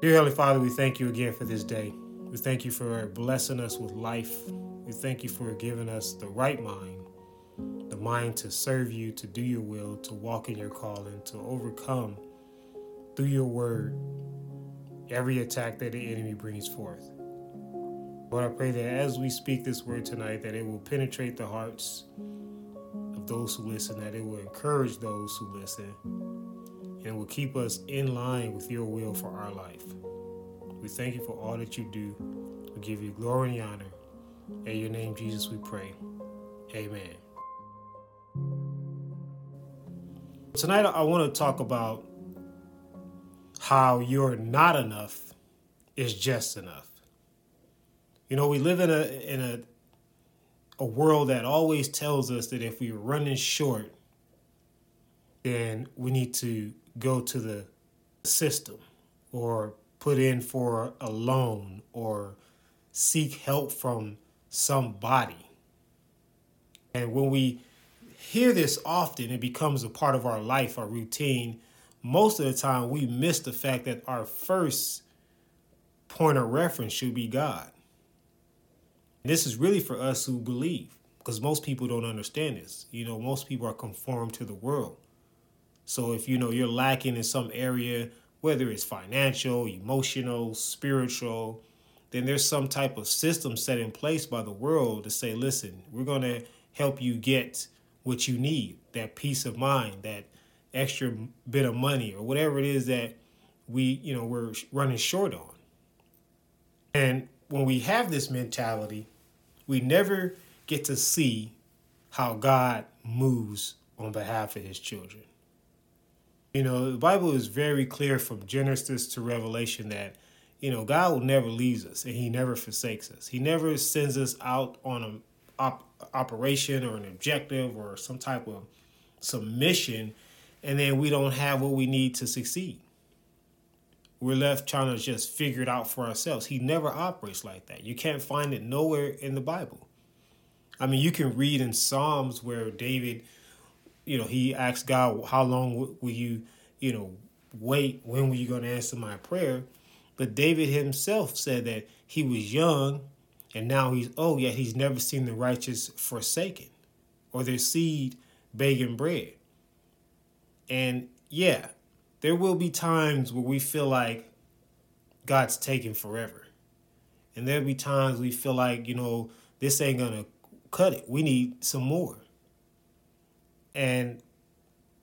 Dear Heavenly Father, we thank you again for this day. We thank you for blessing us with life. We thank you for giving us the right mind, the mind to serve you, to do your will, to walk in your calling, to overcome through your word every attack that the enemy brings forth. Lord, I pray that as we speak this word tonight, that it will penetrate the hearts of those who listen, that it will encourage those who listen, and will keep us in line with your will for our life. We thank you for all that you do. We give you glory and honor. In your name, Jesus, we pray. Amen. Tonight, I want to talk about how you're not enough is just enough. You know, we live in a in a a world that always tells us that if we're running short, then we need to go to the system or put in for a loan or seek help from somebody. And when we hear this often, it becomes a part of our life, our routine. Most of the time, we miss the fact that our first point of reference should be God. This is really for us who believe, because most people don't understand this. You know, most people are conformed to the world. So if you know you're lacking in some area, whether it's financial, emotional, spiritual, then there's some type of system set in place by the world to say, listen, we're going to help you get what you need, that peace of mind, that extra bit of money or whatever it is that we, you know, we're running short on. And when we have this mentality, we never get to see how God moves on behalf of his children. You know, the Bible is very clear from Genesis to Revelation that, you know, God will never leave us and he never forsakes us. He never sends us out on an op- operation or an objective or some type of submission and then we don't have what we need to succeed. We're left trying to just figure it out for ourselves. He never operates like that. You can't find it nowhere in the Bible. I mean, you can read in Psalms where David, you know, he asked God, "How long will you, you know, wait? When were you going to answer my prayer?" But David himself said that he was young, and now he's old. Yet he's never seen the righteous forsaken, or their seed begging bread. And yeah, there will be times where we feel like God's taking forever. And there'll be times we feel like, you know, this ain't going to cut it. We need some more. And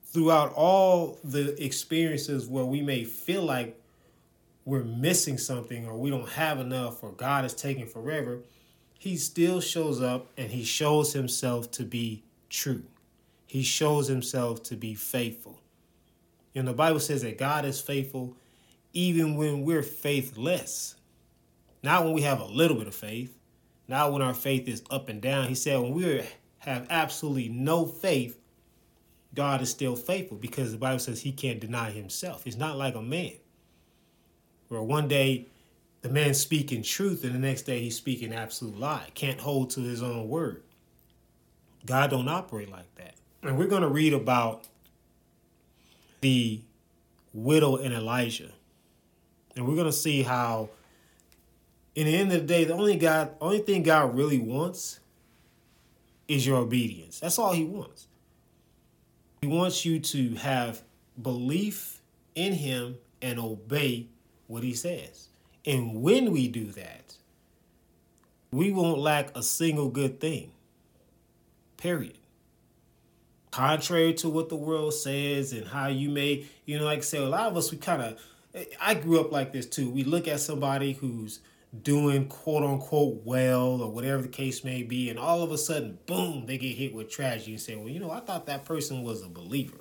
throughout all the experiences where we may feel like we're missing something or we don't have enough or God is taking forever, he still shows up and he shows himself to be true. He shows himself to be faithful. And the Bible says that God is faithful even when we're faithless. Not when we have a little bit of faith, not when our faith is up and down. He said when we have absolutely no faith, God is still faithful because the Bible says he can't deny himself. He's not like a man where one day the man speaking truth and the next day he's speaking absolute lie, can't hold to his own word. God don't operate like that. And we're going to read about the widow and Elijah. And we're going to see how in the end of the day, the only God, only thing God really wants is your obedience. That's all he wants. He wants you to have belief in him and obey what he says. And when we do that, we won't lack a single good thing. Period. Contrary to what the world says and how you may, you know, like I say, a lot of us, we kind of, I grew up like this too. We look at somebody who's doing quote unquote well or whatever the case may be, and all of a sudden, boom, they get hit with tragedy and say, well, you know, I thought that person was a believer.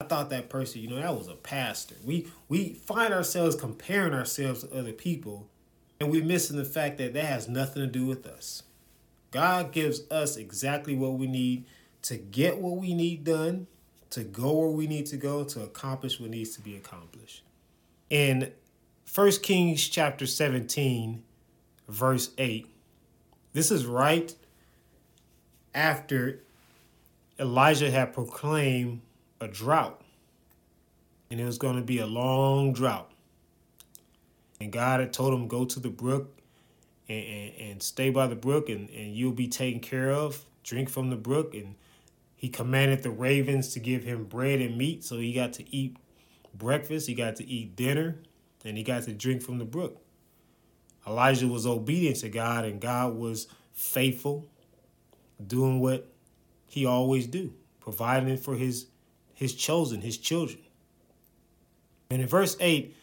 I thought that person, you know, that was a pastor. We we find ourselves comparing ourselves to other people, and we're missing the fact that that has nothing to do with us. God gives us exactly what we need to get what we need done, to go where we need to go, to accomplish what needs to be accomplished. In 1 Kings chapter 17, verse 8, this is right after Elijah had proclaimed a drought. And it was going to be a long drought. And God had told him, go to the brook and, and, and stay by the brook and, and you'll be taken care of. Drink from the brook. And he commanded the ravens to give him bread and meat. So he got to eat breakfast, he got to eat dinner, and he got to drink from the brook. Elijah was obedient to God, and God was faithful, doing what he always do, providing for his his chosen, his children. And in verse 8,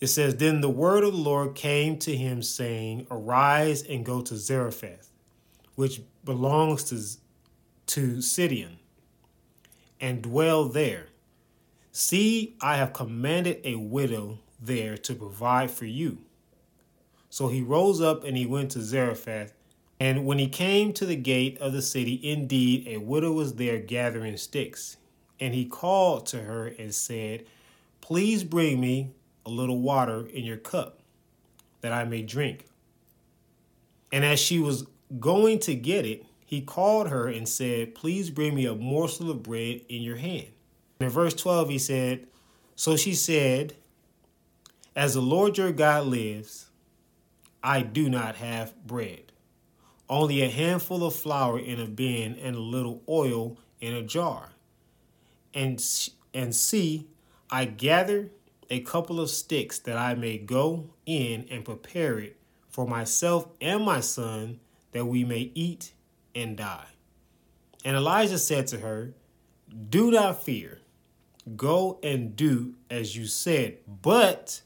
it says, Then the word of the Lord came to him, saying, Arise and go to Zarephath, which belongs to, to Sidon, and dwell there. See, I have commanded a widow there to provide for you. So he rose up and he went to Zarephath. And when he came to the gate of the city, indeed a widow was there gathering sticks. And he called to her and said, Please bring me a little water in your cup, that I may drink. And as she was going to get it, he called her and said, Please bring me a morsel of bread in your hand. In verse 12, he said, So she said, As the Lord your God lives, I do not have bread, only a handful of flour in a bin and a little oil in a jar. And, and see, I gather a couple of sticks that I may go in and prepare it for myself and my son, that we may eat and die. And Elijah said to her, Do not fear Go and do as you said, but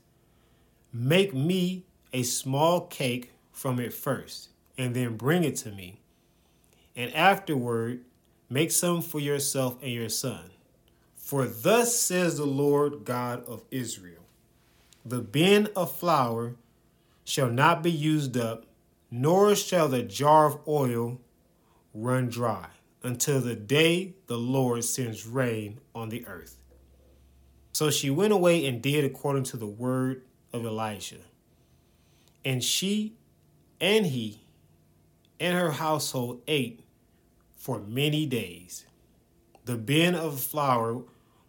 make me a small cake from it first, and then bring it to me. And afterward, make some for yourself and your son. For thus says the Lord God of Israel The bin of flour shall not be used up, nor shall the jar of oil run dry, until the day the Lord sends rain on the earth. So she went away and did according to the word of Elijah. And she and he and her household ate for many days. The bin of flour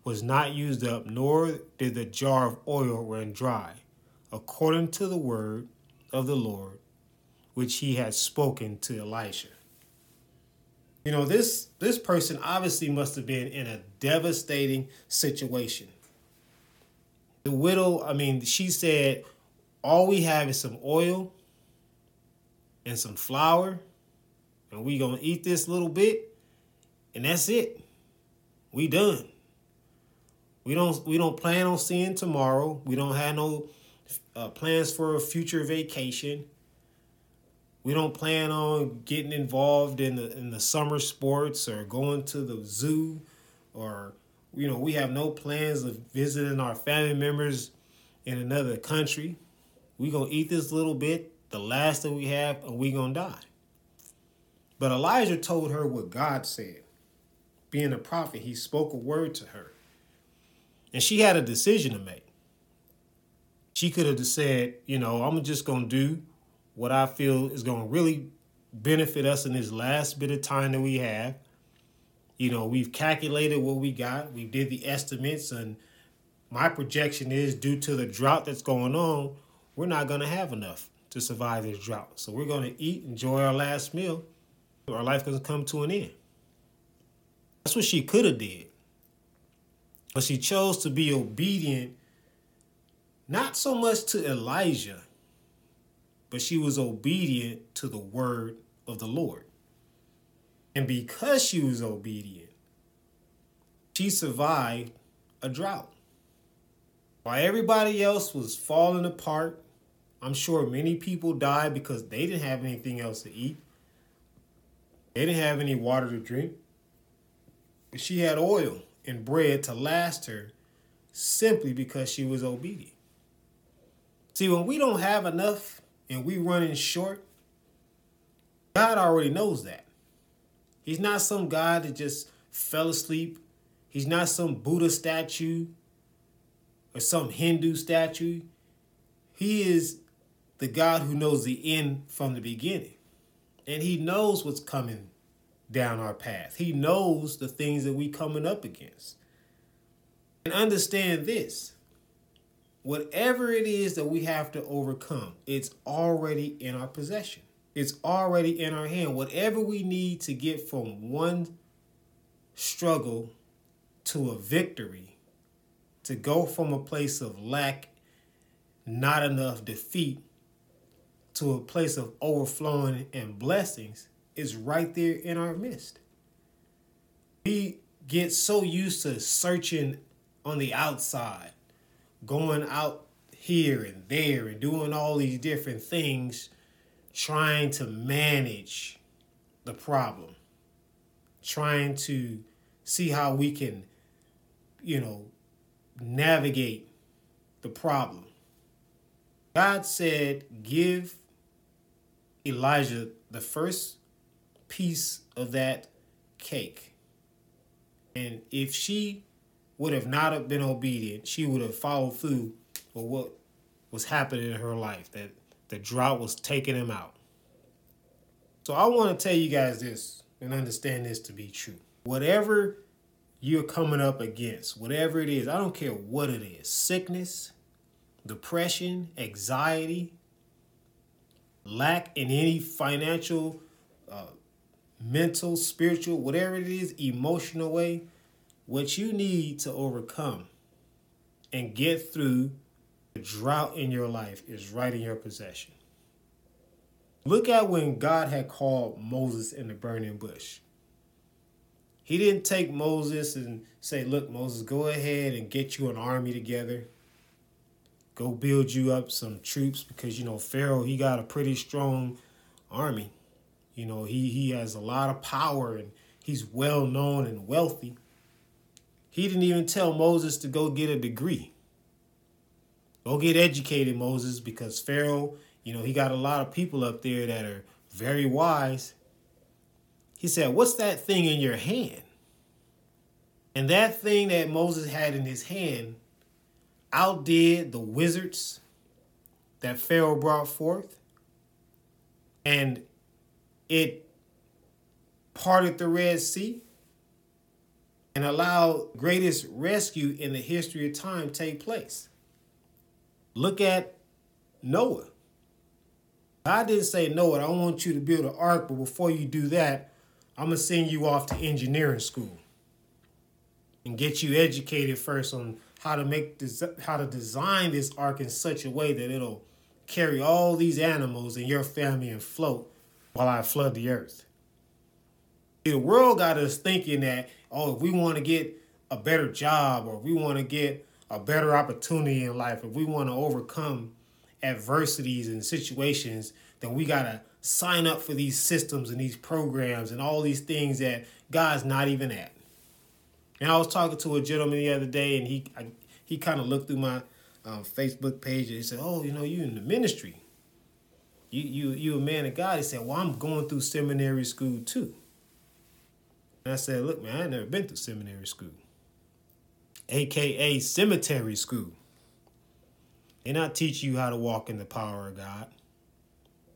was not used up, nor did the jar of oil run dry, according to the word of the Lord, which he had spoken to Elisha. You know, this this person obviously must have been in a devastating situation the widow, I mean, she said, all we have is some oil and some flour, and we gonna eat this little bit, and that's it. We done. We don't we don't plan on seeing tomorrow. We don't have no uh, plans for a future vacation. We don't plan on getting involved in the in the summer sports or going to the zoo or you know, we have no plans of visiting our family members in another country. we going to eat this little bit, the last that we have, and we going to die. But Elijah told her what God said. Being a prophet, he spoke a word to her. And she had a decision to make. She could have said, you know, I'm just going to do what I feel is going to really benefit us in this last bit of time that we have you know, we've calculated what we got. We did the estimates, and my projection is due to the drought that's going on, we're not going to have enough to survive this drought. So we're going to eat, enjoy our last meal. Our life going to come to an end. That's what she could have did. But she chose to be obedient, not so much to Elijah, but she was obedient to the word of the Lord. And because she was obedient, she survived a drought. While everybody else was falling apart, I'm sure many people died because they didn't have anything else to eat. They didn't have any water to drink. But she had oil and bread to last her simply because she was obedient. See, when we don't have enough and we running short, God already knows that. He's not some God that just fell asleep. He's not some Buddha statue or some Hindu statue. He is the God who knows the end from the beginning. And he knows what's coming down our path. He knows the things that we coming up against. And understand this. whatever it is that we have to overcome, it's already in our possession. It's already in our hand. Whatever we need to get from one struggle to a victory, to go from a place of lack, not enough defeat, to a place of overflowing and blessings, is right there in our midst. We get so used to searching on the outside, going out here and there and doing all these different things, trying to manage the problem, trying to see how we can, you know, navigate the problem. God said, Give Elijah the first piece of that cake. And if she would have not have been obedient, she would have followed through with what was happening in her life, that the drought was taking him out. So I want to tell you guys this and understand this to be true. Whatever you're coming up against, whatever it is, I don't care what it is sickness, depression, anxiety, lack in any financial, uh, mental, spiritual, whatever it is, emotional way, what you need to overcome and get through the drought in your life is right in your possession. Look at when God had called Moses in the burning bush. He didn't take Moses and say, Look, Moses, go ahead and get you an army together. Go build you up some troops because, you know, Pharaoh, he got a pretty strong army. You know, he, he has a lot of power and he's well known and wealthy. He didn't even tell Moses to go get a degree. Go get educated, Moses, because Pharaoh, you know, he got a lot of people up there that are very wise. He said, What's that thing in your hand? And that thing that Moses had in his hand outdid the wizards that Pharaoh brought forth. And it parted the Red Sea and allowed greatest rescue in the history of time take place. Look at Noah. God didn't say, Noah, I want you to build an ark, but before you do that, I'm going to send you off to engineering school and get you educated first on how to make how to design this ark in such a way that it'll carry all these animals and your family and float while I flood the earth. The world got us thinking that, oh, if we want to get a better job or if we want to get a better opportunity in life, if we want to overcome adversities and situations, then we got to sign up for these systems and these programs and all these things that God's not even at. And I was talking to a gentleman the other day, and he I, he kind of looked through my um, Facebook page and he said, "Oh, you know, you in the ministry. You you you a man of God." He said, "Well, I'm going through seminary school too." And I said, "Look, man, I never been through seminary school, aka cemetery school. They not teach you how to walk in the power of God.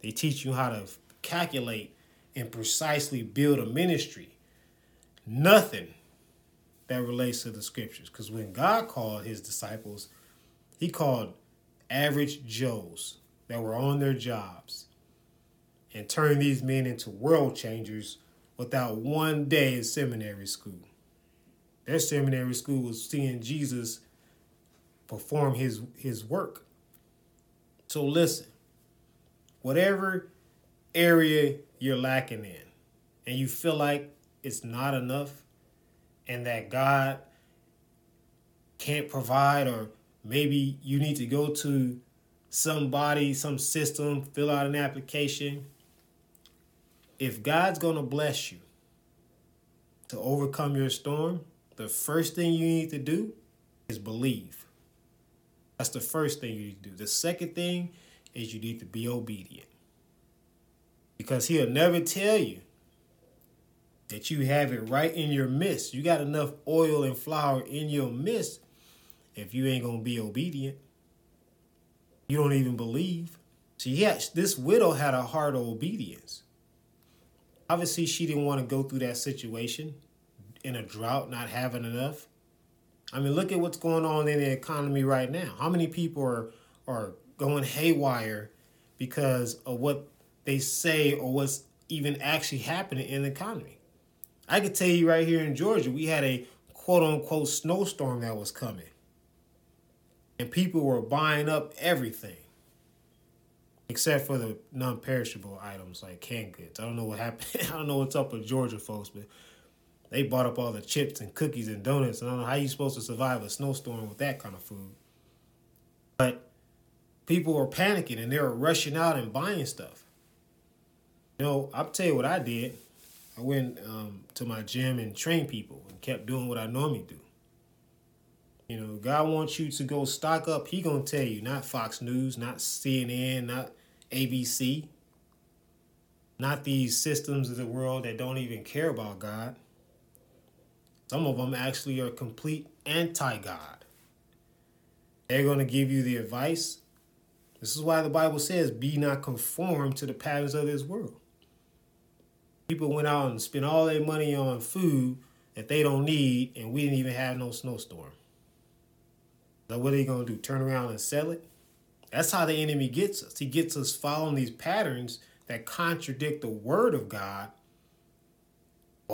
They teach you how to calculate and precisely build a ministry. Nothing." that relates to the scriptures. Because when God called his disciples, he called average Joes that were on their jobs and turned these men into world changers without one day in seminary school. Their seminary school was seeing Jesus perform his, his work. So listen, whatever area you're lacking in and you feel like it's not enough, and that God can't provide, or maybe you need to go to somebody, some system, fill out an application. If God's going to bless you to overcome your storm, the first thing you need to do is believe. That's the first thing you need to do. The second thing is you need to be obedient. Because he'll never tell you that you have it right in your midst. You got enough oil and flour in your midst if you ain't going to be obedient. You don't even believe. So, yeah, this widow had a heart of obedience. Obviously, she didn't want to go through that situation in a drought, not having enough. I mean, look at what's going on in the economy right now. How many people are are going haywire because of what they say or what's even actually happening in the economy? I could tell you right here in Georgia, we had a quote unquote snowstorm that was coming. And people were buying up everything except for the non-perishable items like canned goods. I don't know what happened. I don't know what's up with Georgia folks, but they bought up all the chips and cookies and donuts. And I don't know how you supposed to survive a snowstorm with that kind of food. But people were panicking and they were rushing out and buying stuff. You know, I'll tell you what I did. I went um, to my gym and trained people and kept doing what I normally do. You know, God wants you to go stock up. He gonna tell you, not Fox News, not CNN, not ABC, not these systems of the world that don't even care about God. Some of them actually are complete anti-God. They're gonna give you the advice. This is why the Bible says, "Be not conformed to the patterns of this world." People went out and spent all their money on food that they don't need, and we didn't even have no snowstorm. So what are they gonna do? Turn around and sell it? That's how the enemy gets us. He gets us following these patterns that contradict the word of God.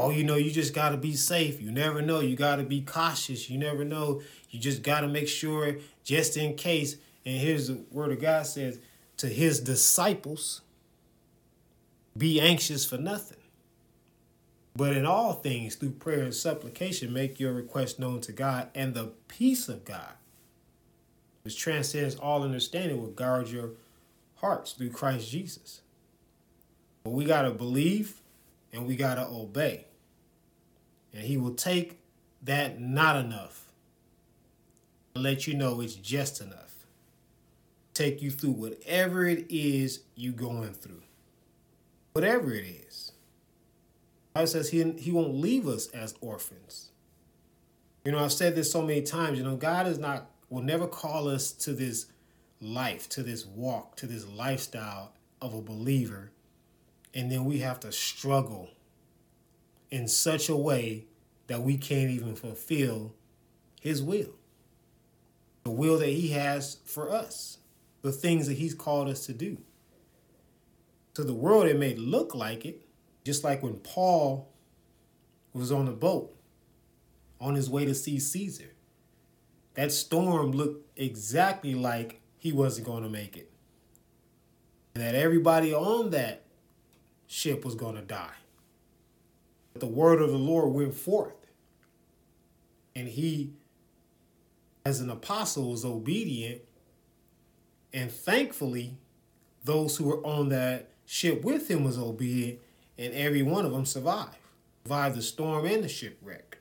Oh, you know, you just gotta be safe. You never know. You gotta be cautious. You never know. You just gotta make sure just in case. And here's the word of God says to his disciples, be anxious for nothing. But in all things, through prayer and supplication, make your request known to God, and the peace of God, which transcends all understanding, will guard your hearts through Christ Jesus. But we got to believe and we got to obey. And He will take that not enough and let you know it's just enough. Take you through whatever it is you going through. Whatever it is. Bible says he, he won't leave us as orphans. You know, I've said this so many times, you know, God is not will never call us to this life, to this walk, to this lifestyle of a believer, and then we have to struggle in such a way that we can't even fulfill his will. The will that he has for us, the things that he's called us to do. To the world, it may look like it, just like when Paul was on the boat on his way to see Caesar. That storm looked exactly like he wasn't going to make it. And that everybody on that ship was going to die. The word of the Lord went forth. And he, as an apostle, was obedient. And thankfully, those who were on that ship with him was obedient, and every one of them survived. Survived the storm and the shipwreck.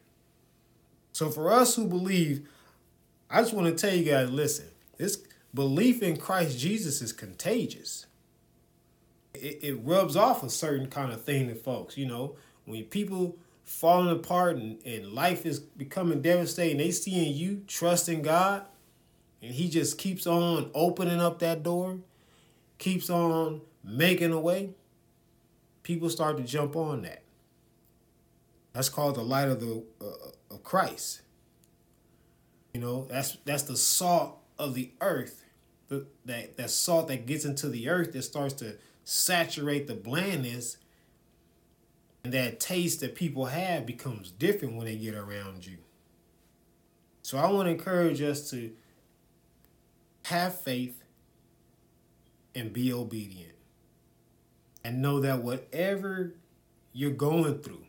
So for us who believe I just want to tell you guys listen, this belief in Christ Jesus is contagious. It, it rubs off a certain kind of thing to folks, you know, when people falling apart and, and life is becoming devastating, they seeing you trusting God, and He just keeps on opening up that door, keeps on making a way. People start to jump on that. That's called the light of the uh, of Christ. You know, that's that's the salt of the earth. The, that that salt that gets into the earth that starts to saturate the blandness and that taste that people have becomes different when they get around you. So I want to encourage us to have faith and be obedient. And know that whatever you're going through,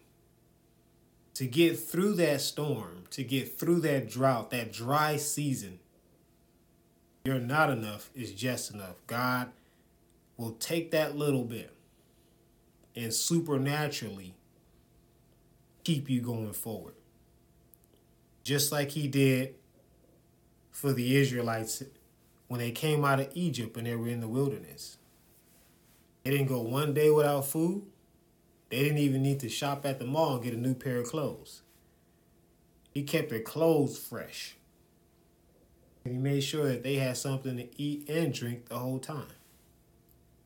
to get through that storm, to get through that drought, that dry season, you're not enough is just enough. God will take that little bit and supernaturally keep you going forward. Just like he did for the Israelites when they came out of Egypt and they were in the wilderness. They didn't go one day without food. They didn't even need to shop at the mall and get a new pair of clothes. He kept their clothes fresh. And he made sure that they had something to eat and drink the whole time.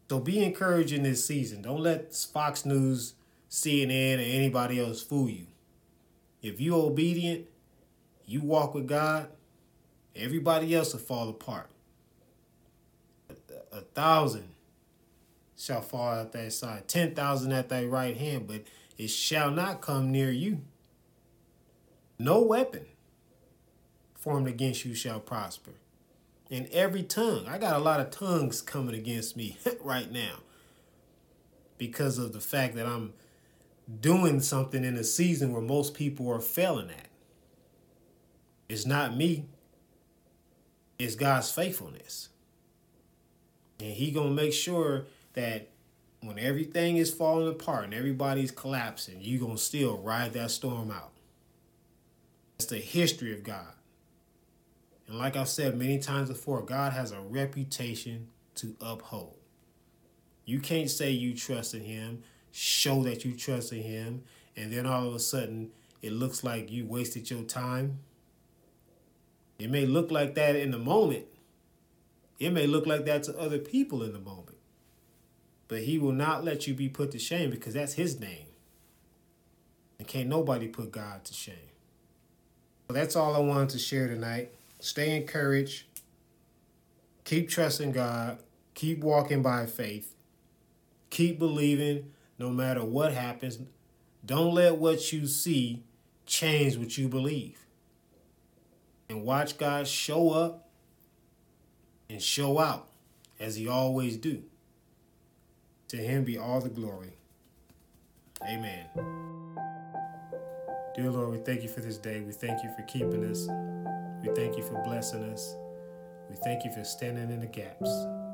So be encouraged in this season. Don't let Fox News, CNN, or anybody else fool you. If you're obedient You walk with God, everybody else will fall apart. A, thousand shall fall at thy side, ten thousand at thy right hand, but it shall not come near you. No weapon formed against you shall prosper. And every tongue, I got a lot of tongues coming against me right now because of the fact that I'm doing something in a season where most people are failing at. It's not me. It's God's faithfulness. And he going to make sure that when everything is falling apart and everybody's collapsing, you going to still ride that storm out. It's the history of God. And like I've said many times before, God has a reputation to uphold. You can't say you trust in him, show that you trust in him, and then all of a sudden it looks like you wasted your time. It may look like that in the moment. It may look like that to other people in the moment. But he will not let you be put to shame because that's his name. And can't nobody put God to shame. So that's all I wanted to share tonight. Stay encouraged. Keep trusting God. Keep walking by faith. Keep believing no matter what happens. Don't let what you see change what you believe. And watch God show up and show out as he always do. To him be all the glory. Amen. Dear Lord, we thank you for this day. We thank you for keeping us. We thank you for blessing us. We thank you for standing in the gaps.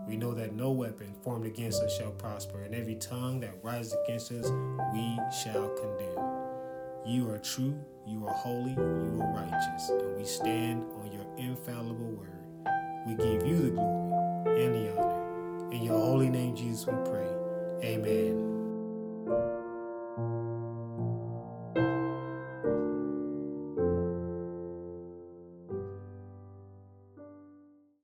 We know that no weapon formed against us shall prosper, and every tongue that rises against us we shall condemn. You are true, you are holy, you are righteous, and we stand on your infallible word. We give you the glory and the honor. In your holy name, Jesus, we pray. Amen.